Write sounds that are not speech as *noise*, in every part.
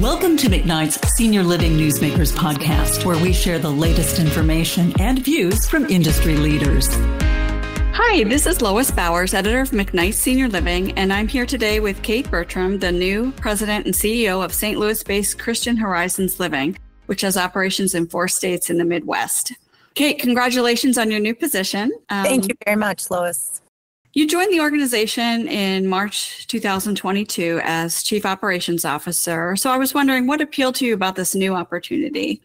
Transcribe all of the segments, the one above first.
Welcome to McKnight's Senior Living Newsmakers podcast, where we share the latest information and views from industry leaders. Hi, this is Lois Bowers, editor of McKnight Senior Living, and I'm here today with Kate Bertram, the new president and CEO of St. Louis based Christian Horizons Living, which has operations in four states in the Midwest. Kate, congratulations on your new position. Um, Thank you very much, Lois. You joined the organization in March 2022 as Chief Operations Officer. So I was wondering what appealed to you about this new opportunity?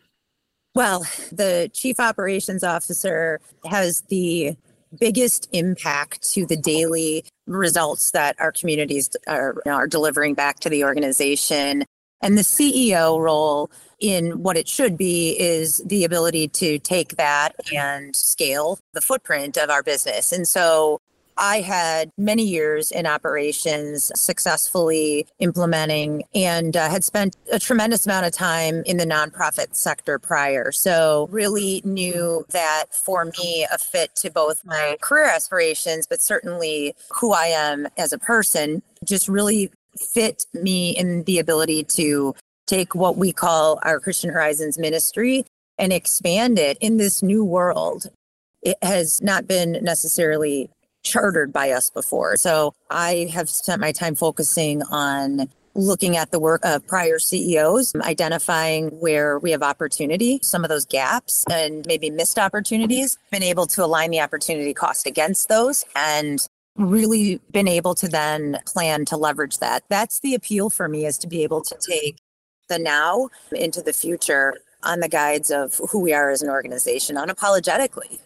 Well, the Chief Operations Officer has the biggest impact to the daily results that our communities are, are delivering back to the organization. And the CEO role in what it should be is the ability to take that and scale the footprint of our business. And so I had many years in operations successfully implementing and uh, had spent a tremendous amount of time in the nonprofit sector prior. So, really knew that for me, a fit to both my career aspirations, but certainly who I am as a person, just really fit me in the ability to take what we call our Christian Horizons ministry and expand it in this new world. It has not been necessarily chartered by us before. So I have spent my time focusing on looking at the work of prior CEOs, identifying where we have opportunity, some of those gaps and maybe missed opportunities, been able to align the opportunity cost against those and really been able to then plan to leverage that. That's the appeal for me is to be able to take the now into the future on the guides of who we are as an organization unapologetically.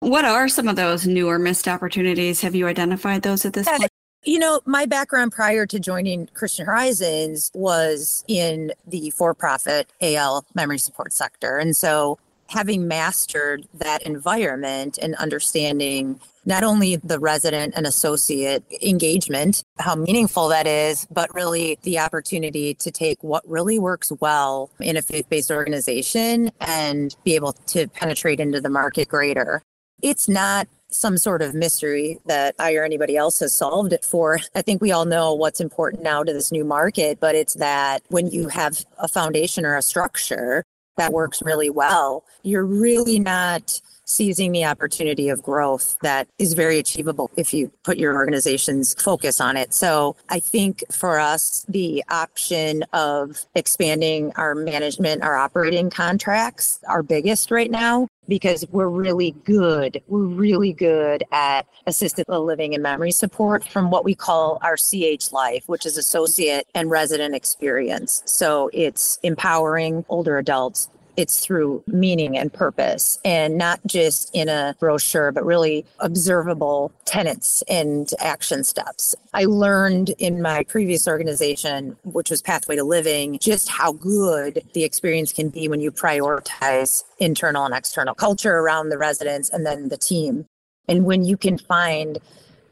What are some of those newer missed opportunities? Have you identified those at this point? You know, my background prior to joining Christian Horizons was in the for profit AL memory support sector. And so, having mastered that environment and understanding not only the resident and associate engagement, how meaningful that is, but really the opportunity to take what really works well in a faith based organization and be able to penetrate into the market greater it's not some sort of mystery that I or anybody else has solved it for. I think we all know what's important now to this new market, but it's that when you have a foundation or a structure that works really well, you're really not seizing the opportunity of growth that is very achievable if you put your organization's focus on it. So I think for us, the option of expanding our management, our operating contracts, are biggest right now because we're really good. We're really good at assisted living and memory support from what we call our CH life, which is associate and resident experience. So it's empowering older adults it's through meaning and purpose and not just in a brochure, but really observable tenets and action steps. I learned in my previous organization, which was Pathway to Living, just how good the experience can be when you prioritize internal and external culture around the residents and then the team. And when you can find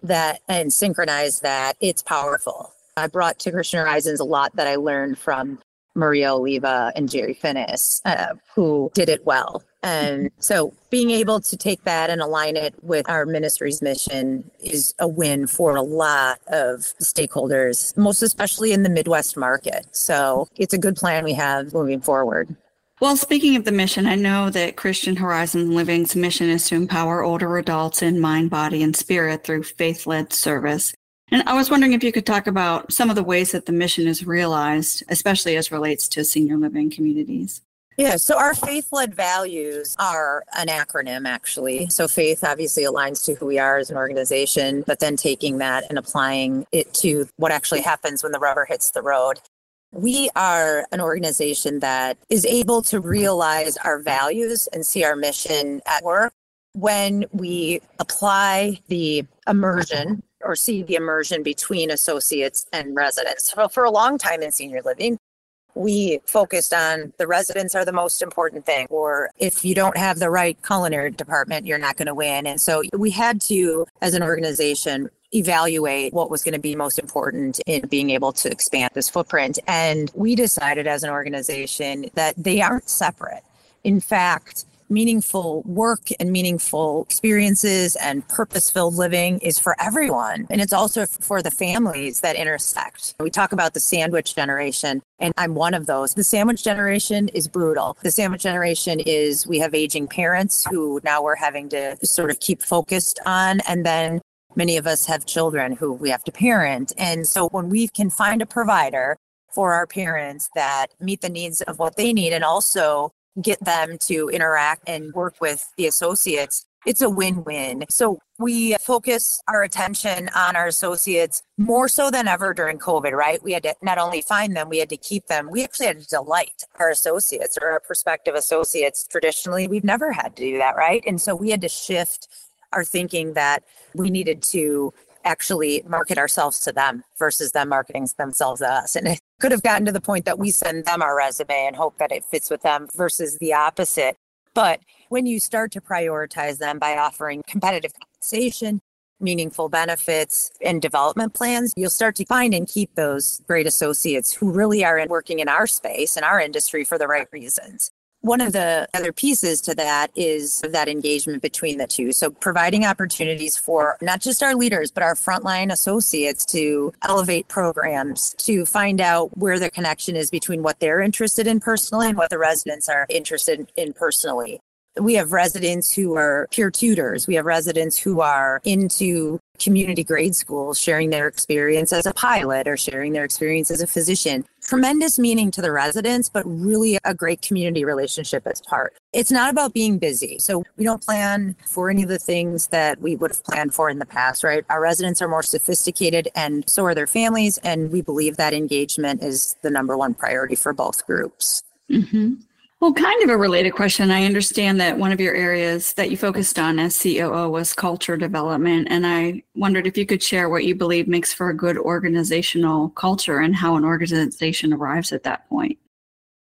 that and synchronize that, it's powerful. I brought to Christian Horizons a lot that I learned from Maria Oliva and Jerry Finnis, uh, who did it well. And so being able to take that and align it with our ministry's mission is a win for a lot of stakeholders, most especially in the Midwest market. So it's a good plan we have moving forward. Well, speaking of the mission, I know that Christian Horizon Living's mission is to empower older adults in mind, body, and spirit through faith led service. And I was wondering if you could talk about some of the ways that the mission is realized, especially as relates to senior living communities. Yeah, so our faith led values are an acronym actually. So faith obviously aligns to who we are as an organization, but then taking that and applying it to what actually happens when the rubber hits the road. We are an organization that is able to realize our values and see our mission at work when we apply the immersion or see the immersion between associates and residents. So for a long time in senior living, we focused on the residents are the most important thing, or if you don't have the right culinary department, you're not going to win. And so we had to, as an organization, evaluate what was going to be most important in being able to expand this footprint. And we decided as an organization that they aren't separate. In fact, meaningful work and meaningful experiences and purpose filled living is for everyone. And it's also for the families that intersect. We talk about the sandwich generation, and I'm one of those. The sandwich generation is brutal. The sandwich generation is we have aging parents who now we're having to sort of keep focused on. And then many of us have children who we have to parent. And so when we can find a provider for our parents that meet the needs of what they need and also get them to interact and work with the associates, it's a win win. So we focus our attention on our associates more so than ever during COVID, right? We had to not only find them, we had to keep them. We actually had to delight our associates or our prospective associates. Traditionally, we've never had to do that, right? And so we had to shift our thinking that we needed to actually market ourselves to them versus them marketing themselves to us. And could have gotten to the point that we send them our resume and hope that it fits with them versus the opposite. But when you start to prioritize them by offering competitive compensation, meaningful benefits, and development plans, you'll start to find and keep those great associates who really are working in our space, in our industry for the right reasons. One of the other pieces to that is that engagement between the two. So, providing opportunities for not just our leaders, but our frontline associates to elevate programs, to find out where the connection is between what they're interested in personally and what the residents are interested in personally. We have residents who are peer tutors. We have residents who are into community grade schools sharing their experience as a pilot or sharing their experience as a physician. Tremendous meaning to the residents, but really a great community relationship as part. It's not about being busy. So we don't plan for any of the things that we would have planned for in the past, right? Our residents are more sophisticated and so are their families. And we believe that engagement is the number one priority for both groups. Mm-hmm. Well, kind of a related question. I understand that one of your areas that you focused on as COO was culture development. And I wondered if you could share what you believe makes for a good organizational culture and how an organization arrives at that point.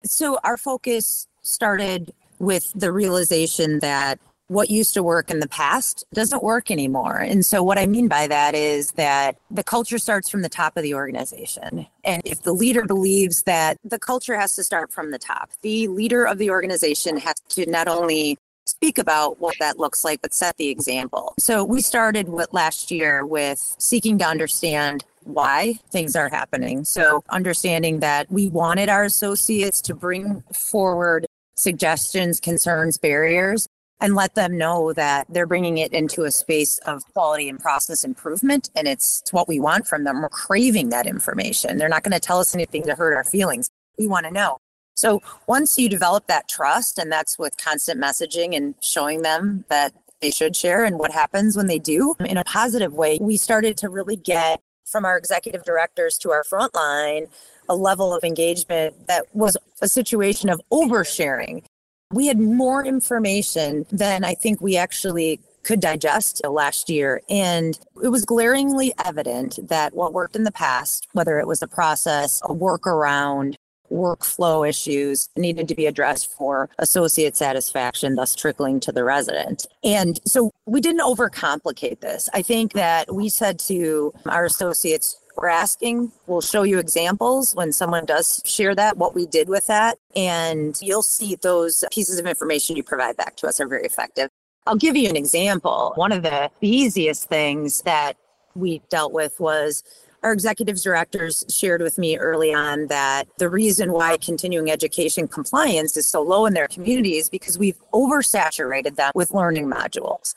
So, our focus started with the realization that what used to work in the past doesn't work anymore. And so, what I mean by that is that the culture starts from the top of the organization. And if the leader believes that the culture has to start from the top, the leader of the organization has to not only speak about what that looks like, but set the example. So, we started with last year with seeking to understand why things are happening. So, understanding that we wanted our associates to bring forward suggestions, concerns, barriers and let them know that they're bringing it into a space of quality and process improvement. And it's what we want from them. We're craving that information. They're not going to tell us anything to hurt our feelings. We want to know. So once you develop that trust, and that's with constant messaging and showing them that they should share and what happens when they do in a positive way, we started to really get from our executive directors to our frontline a level of engagement that was a situation of oversharing we had more information than I think we actually could digest last year. And it was glaringly evident that what worked in the past, whether it was a process, a workaround, workflow issues needed to be addressed for associate satisfaction, thus trickling to the resident. And so we didn't overcomplicate this. I think that we said to our associates, we're asking. We'll show you examples when someone does share that, what we did with that. And you'll see those pieces of information you provide back to us are very effective. I'll give you an example. One of the easiest things that we dealt with was our executives directors shared with me early on that the reason why continuing education compliance is so low in their communities because we've oversaturated them with learning modules.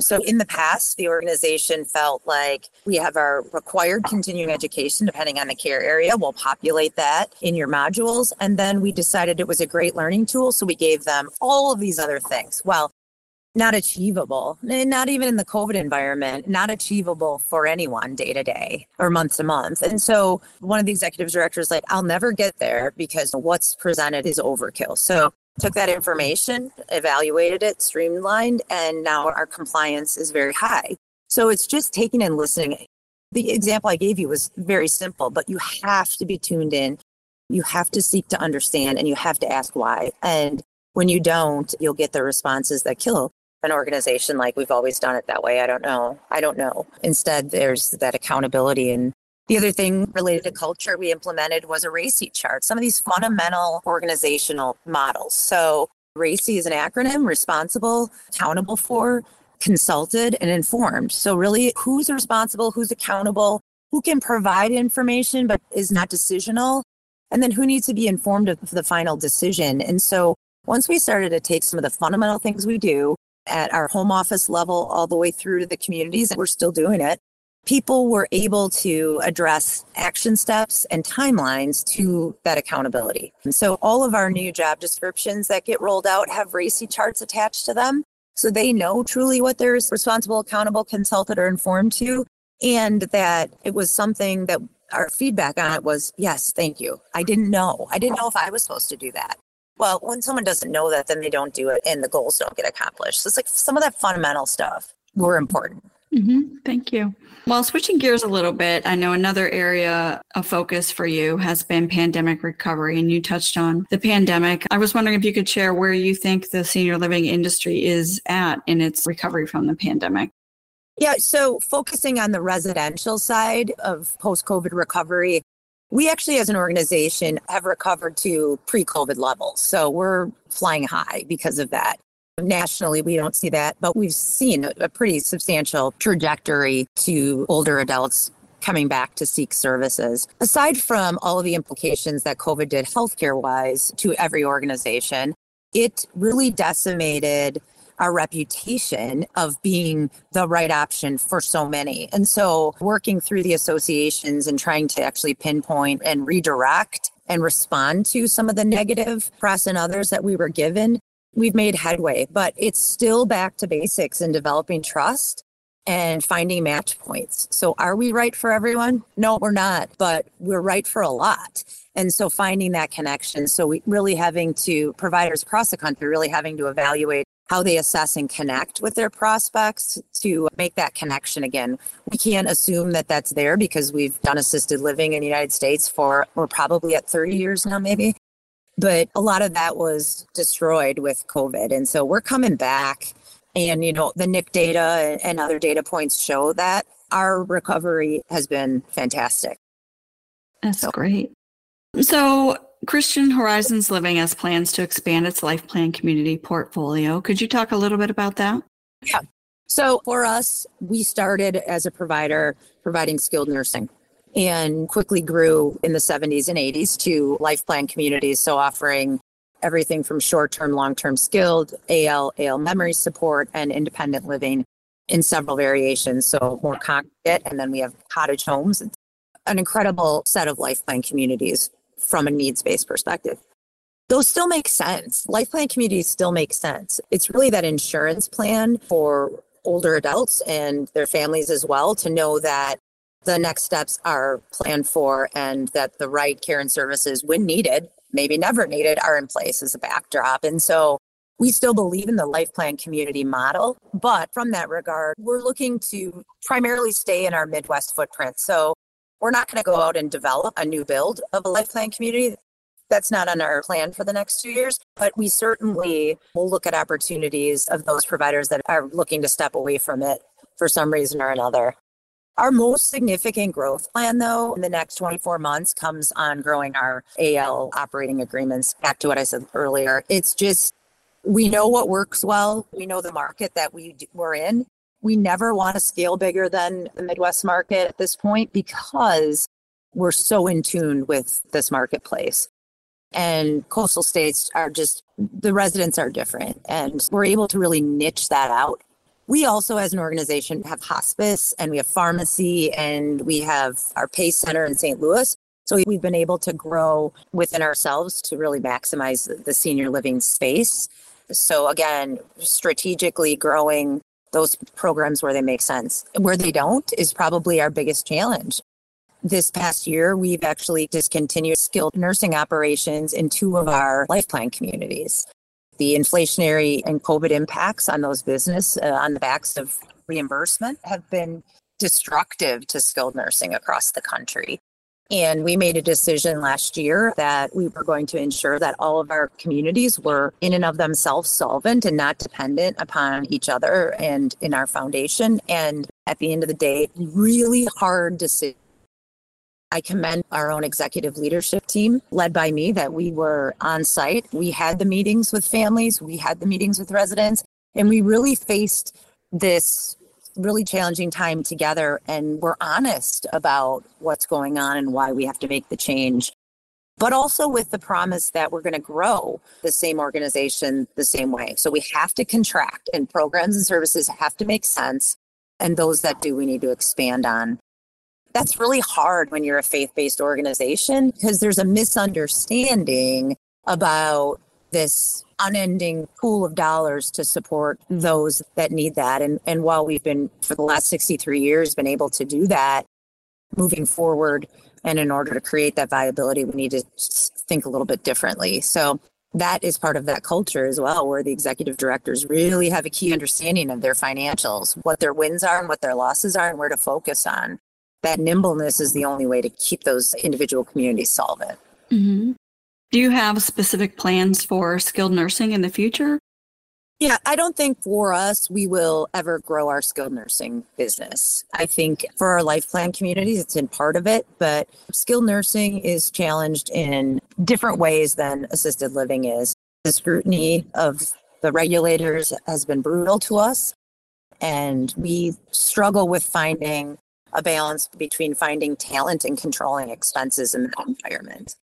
So in the past, the organization felt like we have our required continuing education, depending on the care area. We'll populate that in your modules. And then we decided it was a great learning tool. So we gave them all of these other things. Well, not achievable, not even in the COVID environment, not achievable for anyone day to day or month to month. And so one of the executive directors, like, I'll never get there because what's presented is overkill. So took that information, evaluated it, streamlined, and now our compliance is very high. So it's just taking and listening. The example I gave you was very simple, but you have to be tuned in. You have to seek to understand and you have to ask why. And when you don't, you'll get the responses that kill an organization like we've always done it that way. I don't know. I don't know. Instead, there's that accountability and the other thing related to culture we implemented was a RACI chart, some of these fundamental organizational models. So, RACI is an acronym responsible, accountable for, consulted, and informed. So, really, who's responsible, who's accountable, who can provide information but is not decisional, and then who needs to be informed of the final decision. And so, once we started to take some of the fundamental things we do at our home office level all the way through to the communities, and we're still doing it, people were able to address action steps and timelines to that accountability. And so all of our new job descriptions that get rolled out have RACI charts attached to them. So they know truly what they're responsible, accountable, consulted, or informed to. And that it was something that our feedback on it was, yes, thank you. I didn't know. I didn't know if I was supposed to do that. Well, when someone doesn't know that, then they don't do it and the goals don't get accomplished. So it's like some of that fundamental stuff were important. Mm-hmm. Thank you. Well, switching gears a little bit, I know another area of focus for you has been pandemic recovery, and you touched on the pandemic. I was wondering if you could share where you think the senior living industry is at in its recovery from the pandemic. Yeah, so focusing on the residential side of post COVID recovery, we actually, as an organization, have recovered to pre COVID levels. So we're flying high because of that. Nationally, we don't see that, but we've seen a, pretty substantial trajectory to older adults coming back to seek services. Aside from all of the implications that COVID did healthcare wise to every organization, it really decimated our reputation of being the right option for so many. And so, working through the associations and trying to actually pinpoint and redirect and respond to some of the negative press and others that we were given we've made headway, but it's still back to basics in developing trust and finding match points. So, are we right for everyone? No, we're not, but we're right for a lot. And so, finding that connection. So, we really having to, providers across the country, really having to evaluate how they assess and connect with their prospects to make that connection again. We can't assume that that's there because we've done assisted living in the United States for, we're probably at 30 years now, maybe. But a lot of that was destroyed with COVID. And so we're coming back. And, you know, the NIC data and other data points show that our recovery has been fantastic. That's so. great. So, Christian Horizons Living has plans to expand its life plan community portfolio. Could you talk a little bit about that? Yeah. So, for us, we started as a provider providing skilled nursing and quickly grew in the 70s and 80s to life plan communities. So offering everything from short term, long term skilled, AL, AL memory support, and independent living in several variations. So more congregate, and then we have cottage homes. It's an incredible set of life plan communities from a needs based perspective. Those still make sense. Life plan communities still make sense. It's really that insurance plan for older adults and their families as well to know that the next steps are planned for and that the right care and services, when needed, maybe never needed, are in place as a backdrop. And so we still believe in the life plan community model, but from that regard, we're looking to primarily stay in our Midwest footprint. So we're not going to go out and develop a new build of a life plan community. That's not on our plan for the next two years, but we certainly will look at opportunities of those providers that are looking to step away from it for some reason or another. Our most significant growth plan, though, in the next 24 months comes on growing our AL operating agreements. Back to what I said earlier, it's just we know what works well. We know the market that we we're in. We never want to scale bigger than the Midwest market at this point because we're so in tune with this marketplace. And coastal states are just, the residents are different. And we're able to really niche that out we also, as an organization, have hospice and we have pharmacy and we have our PACE Center in St. Louis. So we've been able to grow within ourselves to really maximize the senior living space. So again, strategically growing those programs where they make sense. Where they don't is probably our biggest challenge. This past year, we've actually discontinued skilled nursing operations in two of our life plan communities the inflationary and COVID impacts on those business uh, on the backs of reimbursement have been destructive to skilled nursing across the country. And we made a decision last year that we were going to ensure that all of our communities were in and of themselves solvent and not dependent upon each other and in our foundation. And at the end of the day, really hard decision I commend our own executive leadership team, led by me, that we were on site. We had the meetings with families, we had the meetings with residents, and we really faced this really challenging time together and we're honest about what's going on and why we have to make the change but also with the promise that we're going to grow the same organization the same way. So we have to contract and programs and services have to make sense. And those that do, we need to expand on. That's really hard when you're a faith based organization because there's a misunderstanding about this unending pool of dollars to support those that need that. And, and while we've been, for the last 63 years, been able to do that, moving forward, and in order to create that viability, we need to think a little bit differently. So that is part of that culture as well, where the executive directors really have a key understanding of their financials, what their wins are and what their losses are, and where to focus on. That nimbleness is the only way to keep those individual communities solvent. Mm-hmm. Do you have specific plans for skilled nursing in the future? Yeah, I don't think for us we will ever grow our skilled nursing business. I think for our life plan communities, it's in part of it, but skilled nursing is challenged in different ways than assisted living is. The scrutiny of the regulators has been brutal to us, and we struggle with finding a balance between finding talent and controlling expenses in that environment.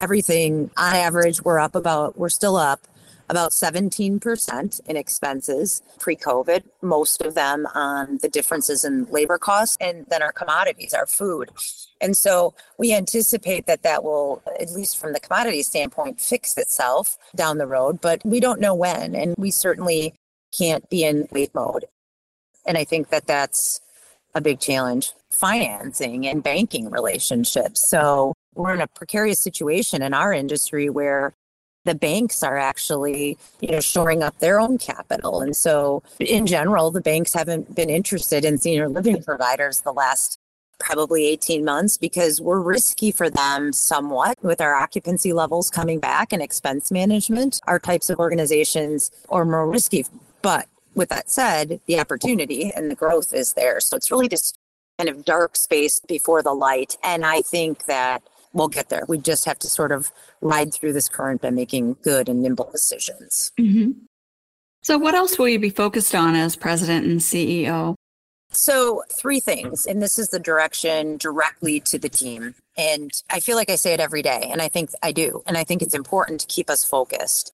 Everything on average, we're up about, we're still up about 17% in expenses pre COVID, most of them on the differences in labor costs and then our commodities, our food. And so we anticipate that that will, at least from the commodity standpoint, fix itself down the road, but we don't know when. And we certainly can't be in wait mode. And I think that that's a big challenge financing and banking relationships. So we're in a precarious situation in our industry where the banks are actually you know shoring up their own capital. And so in general the banks haven't been interested in senior living providers the last probably 18 months because we're risky for them somewhat with our occupancy levels coming back and expense management. Our types of organizations are more risky. But with that said the opportunity and the growth is there so it's really just kind of dark space before the light and i think that we'll get there. We just have to sort of ride through this current by making good and nimble decisions. Mm-hmm. So, what else will you be focused on as president and CEO? So, three things, and this is the direction directly to the team. And I feel like I say it every day, and I think I do. And I think it's important to keep us focused.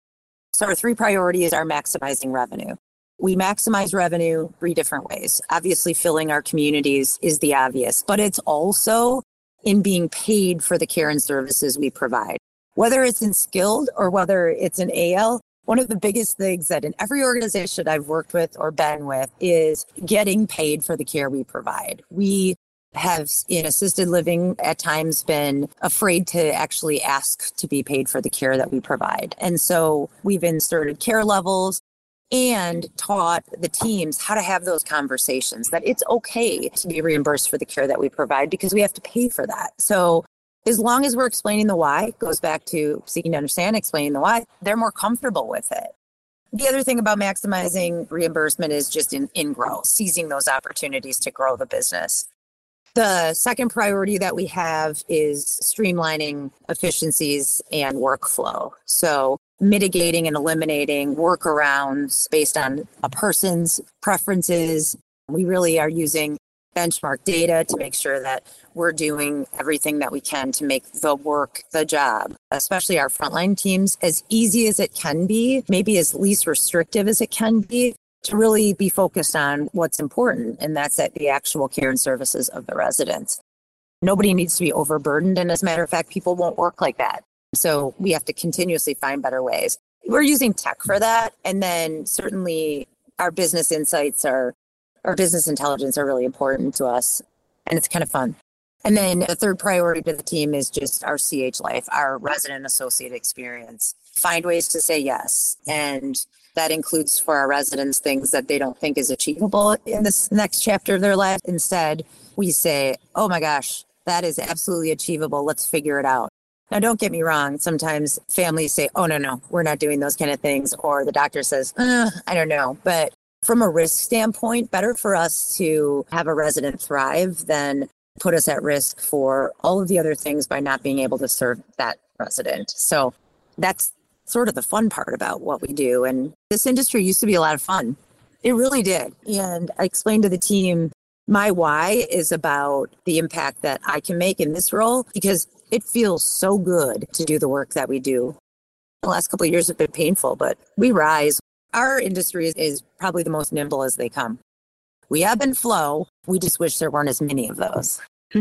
So, our three priorities are maximizing revenue. We maximize revenue three different ways. Obviously, filling our communities is the obvious, but it's also in being paid for the care and services we provide. Whether it's in skilled or whether it's in AL, one of the biggest things that in every organization I've worked with or been with is getting paid for the care we provide. We have in assisted living at times been afraid to actually ask to be paid for the care that we provide. And so we've inserted care levels and taught the teams how to have those conversations that it's okay to be reimbursed for the care that we provide because we have to pay for that. So as long as we're explaining the why, goes back to seeking to understand, explaining the why, they're more comfortable with it. The other thing about maximizing reimbursement is just in, in growth, seizing those opportunities to grow the business. The second priority that we have is streamlining efficiencies and workflow. So mitigating and eliminating workarounds based on a person's preferences. We really are using benchmark data to make sure that we're doing everything that we can to make the work the job, especially our frontline teams, as easy as it can be, maybe as least restrictive as it can be, to really be focused on what's important, and that's at the actual care and services of the residents. Nobody needs to be overburdened. And as a matter of fact, people won't work like that. So we have to continuously find better ways. We're using tech for that. And then certainly our business insights are, our business intelligence are really important to us. And it's kind of fun. And then the third priority to the team is just our CH life, our resident associate experience. Find ways to say yes. And that includes for our residents things that they don't think is achievable in this next chapter of their life. Instead, we say, oh my gosh, that is absolutely achievable. Let's figure it out. Now, don't get me wrong. Sometimes families say, oh, no, no, we're not doing those kind of things. Or the doctor says, uh, I don't know. But from a risk standpoint, better for us to have a resident thrive than put us at risk for all of the other things by not being able to serve that resident. So that's sort of the fun part about what we do. And this industry used to be a lot of fun. It really did. And I explained to the team my why is about the impact that I can make in this role because it feels so good to do the work that we do. The last couple of years have been painful, but we rise. Our industry is probably the most nimble as they come. We ebb and flow. We just wish there weren't as many of those. *laughs*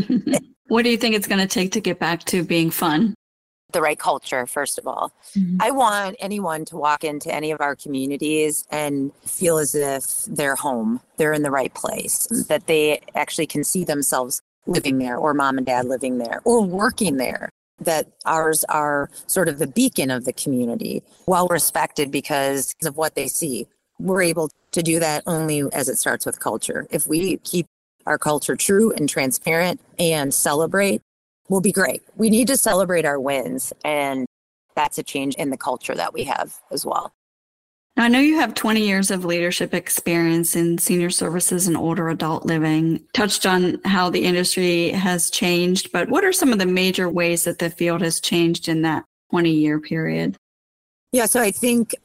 what do you think it's going to take to get back to being fun? The right culture, first of all. Mm-hmm. I want anyone to walk into any of our communities and feel as if they're home, they're in the right place, that they actually can see themselves living there, or mom and dad living there, or working there that ours are sort of the beacon of the community, well respected because of what they see. We're able to do that only as it starts with culture. If we keep our culture true and transparent and celebrate, we'll be great. We need to celebrate our wins, and that's a change in the culture that we have as well. I know you have 20 years of leadership experience in senior services and older adult living. Touched on how the industry has changed, but what are some of the major ways that the field has changed in that 20 year period? Yeah, so I think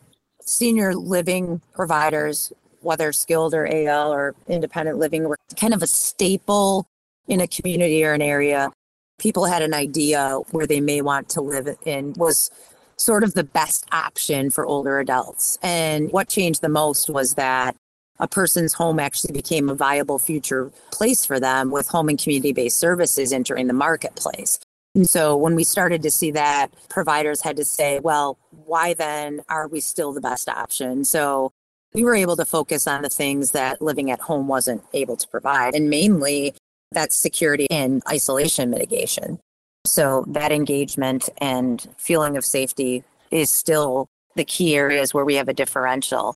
senior living providers, whether skilled or AL or independent living, were kind of a staple in a community or an area. People had an idea where they may want to live in was sort of the best option for older adults. And what changed the most was that a person's home actually became a viable future place for them with home and community based services entering the marketplace. And so when we started to see that, providers had to say, well, why then are we still the best option? So we were able to focus on the things that living at home wasn't able to provide. And mainly that's security and isolation mitigation. So that engagement and feeling of safety is still the key areas where we have a differential.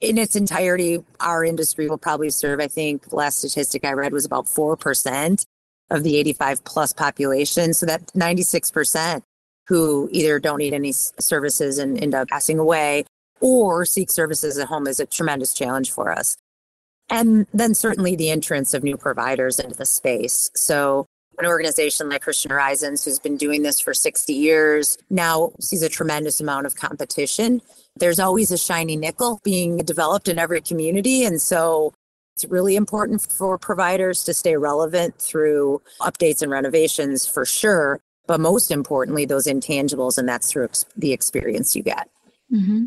In its entirety, our industry will probably serve, I think the last statistic I read was about 4% of the 85 plus population. So that 96% who either don't need any services and end up passing away or seek services at home is a tremendous challenge for us. And then certainly the entrance of new providers into the space. So an organization like Christian Horizons, who's been doing this for 60 years, now sees a tremendous amount of competition. There's always a shiny nickel being developed in every community. And so it's really important for providers to stay relevant through updates and renovations for sure. But most importantly, those intangibles, and that's through the experience you get. Mm-hmm.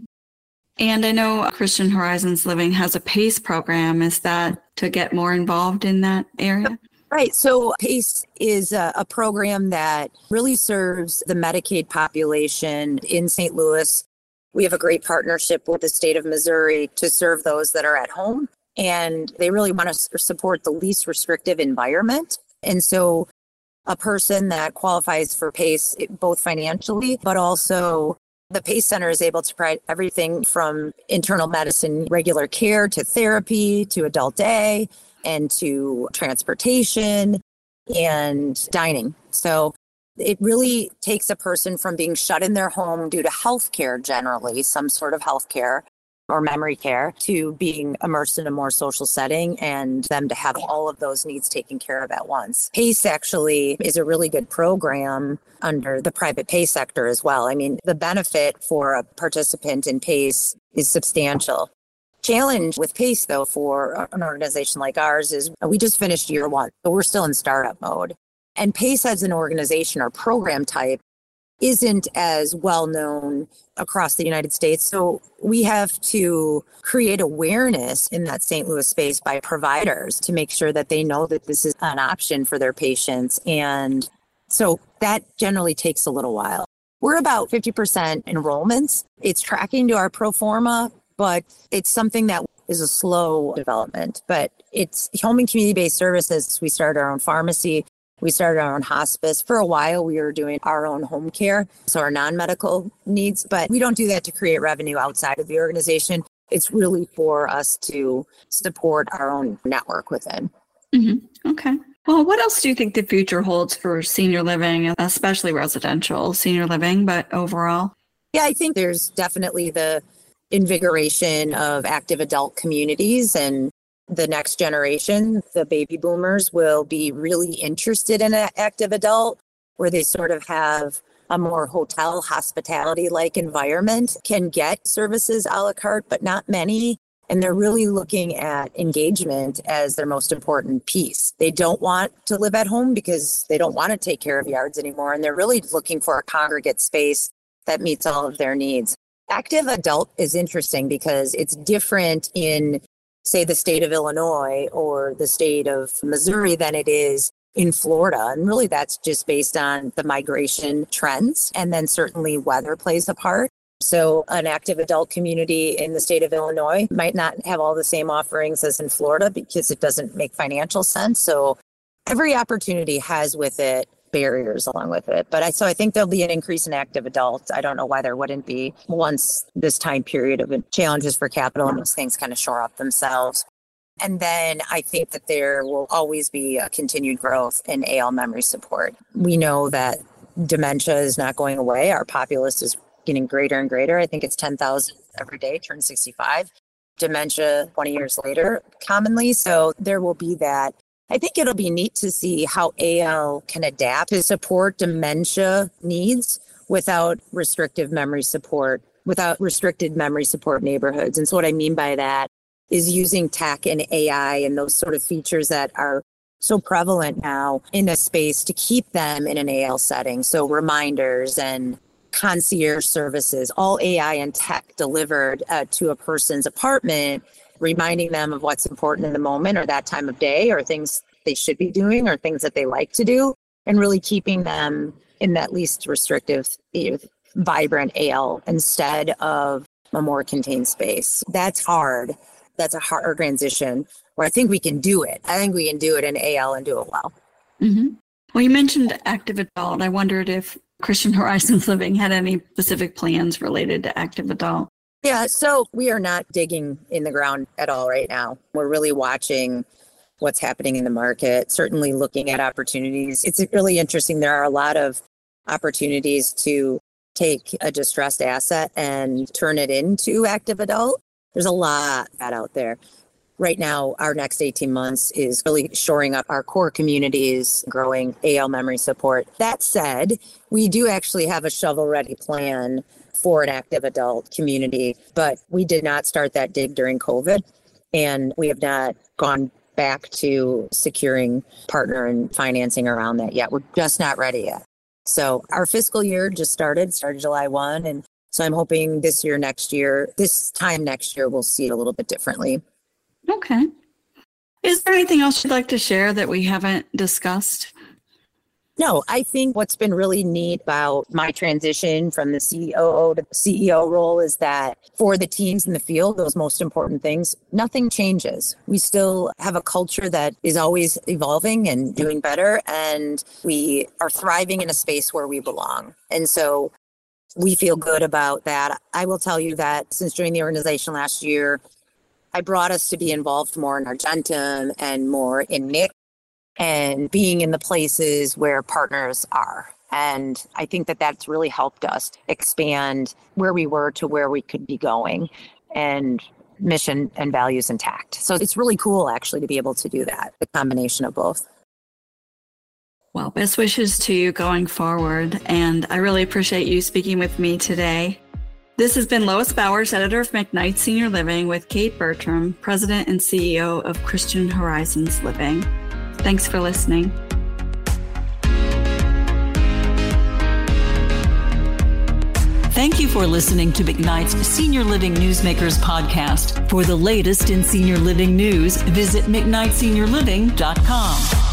And I know Christian Horizons Living has a PACE program. Is that to get more involved in that area? Right. So PACE is a, a, program that really serves the Medicaid population in St. Louis. We have a great partnership with the state of Missouri to serve those that are at home. And they really want to support the least restrictive environment. And so a person that qualifies for PACE, both financially, but also the PACE Center is able to provide everything from internal medicine, regular care to therapy to adult day and to transportation and dining. So it really takes a person from being shut in their home due to health care generally, some sort of health care or memory care, to being immersed in a more social setting and them to have all of those needs taken care of at once. PACE actually is a really good program under the private pay sector as well. I mean, the benefit for a participant in PACE is substantial challenge with PACE, though, for an organization like ours is we just finished year one, but we're still in startup mode. And PACE as an organization or program type isn't as well known across the United States. So we have to create awareness in that St. Louis space by providers to make sure that they know that this is an option for their patients. And so that generally takes a little while. We're about 50% enrollments. It's tracking to our pro forma, but it's something that is a slow development. But it's home and community based services. We started our own pharmacy. We started our own hospice. For a while, we were doing our own home care, so our non medical needs, but we don't do that to create revenue outside of the organization. It's really for us to support our own network within. Mm-hmm. Okay. Well, what else do you think the future holds for senior living, especially residential senior living, but overall? Yeah, I think there's definitely the invigoration of active adult communities and the next generation, the baby boomers, will be really interested in an active adult where they sort of have a more hotel hospitality like environment, can get services a la carte, but not many. And they're really looking at engagement as their most important piece. They don't want to live at home because they don't want to take care of yards anymore. And they're really looking for a congregate space that meets all of their needs. Active adult is interesting because it's different in, say, the state of Illinois or the state of Missouri than it is in Florida. And really, that's just based on the migration trends. And then certainly weather plays a part. So, an active adult community in the state of Illinois might not have all the same offerings as in Florida because it doesn't make financial sense. So, every opportunity has with it barriers along with it. But I so I think there'll be an increase in active adults. I don't know why there wouldn't be once this time period of challenges for capital and those things kind of shore up themselves. And then I think that there will always be a continued growth in AL memory support. We know that dementia is not going away. Our populace is getting greater and greater. I think it's 10,000 every day, turn 65. Dementia 20 years later, commonly. So there will be that. I think it'll be neat to see how AL can adapt to support dementia needs without restrictive memory support, without restricted memory support neighborhoods. And so, what I mean by that is using tech and AI and those sort of features that are so prevalent now in a space to keep them in an AL setting. So, reminders and concierge services, all AI and tech delivered uh, to a person's apartment, reminding them of what's important in the moment or that time of day or things they should be doing or things that they like to do, and really keeping them in that least restrictive, vibrant AL instead of a more contained space. That's hard. That's a hard transition where I think we can do it. I think we can do it in AL and do it well. Mm-hmm. Well, you mentioned active adult. I wondered if Christian Horizons Living had any specific plans related to active adult. Yeah, so we are not digging in the ground at all right now. We're really watching what's happening in the market, certainly looking at opportunities. It's really interesting. There are a lot of opportunities to take a distressed asset and turn it into active adult. There's a lot that out there right now, our next 18 months is really shoring up our core communities, growing AL memory support. That said, we do actually have a shovel ready plan for an active adult community, but we did not start that dig during COVID. And we have not gone back to securing partner and financing around that yet. We're just not ready yet. So our fiscal year just started, started July 1. And so I'm hoping this year, next year, this time next year, we'll see it a little bit differently. Okay. Is there anything else you'd like to share that we haven't discussed? No, I think what's been really neat about my transition from the COO to the CEO role is that for the teams in the field, those most important things, nothing changes. We still have a culture that is always evolving and doing better, and we are thriving in a space where we belong. And so we feel good about that. I will tell you that since joining the organization last year, I brought us to be involved more in Argentum and more in NIC and being in the places where partners are. And I think that that's really helped us expand where we were to where we could be going and mission and values intact. So it's really cool actually to be able to do that, the combination of both. Well, best wishes to you going forward. And I really appreciate you speaking with me today. This has been Lois Bowers, editor of McKnight Senior Living, with Kate Bertram, president and CEO of Christian Horizons Living. Thanks for listening. Thank you for listening to McKnight's Senior Living Newsmakers podcast. For the latest in senior living news, visit McKnightSeniorLiving.com.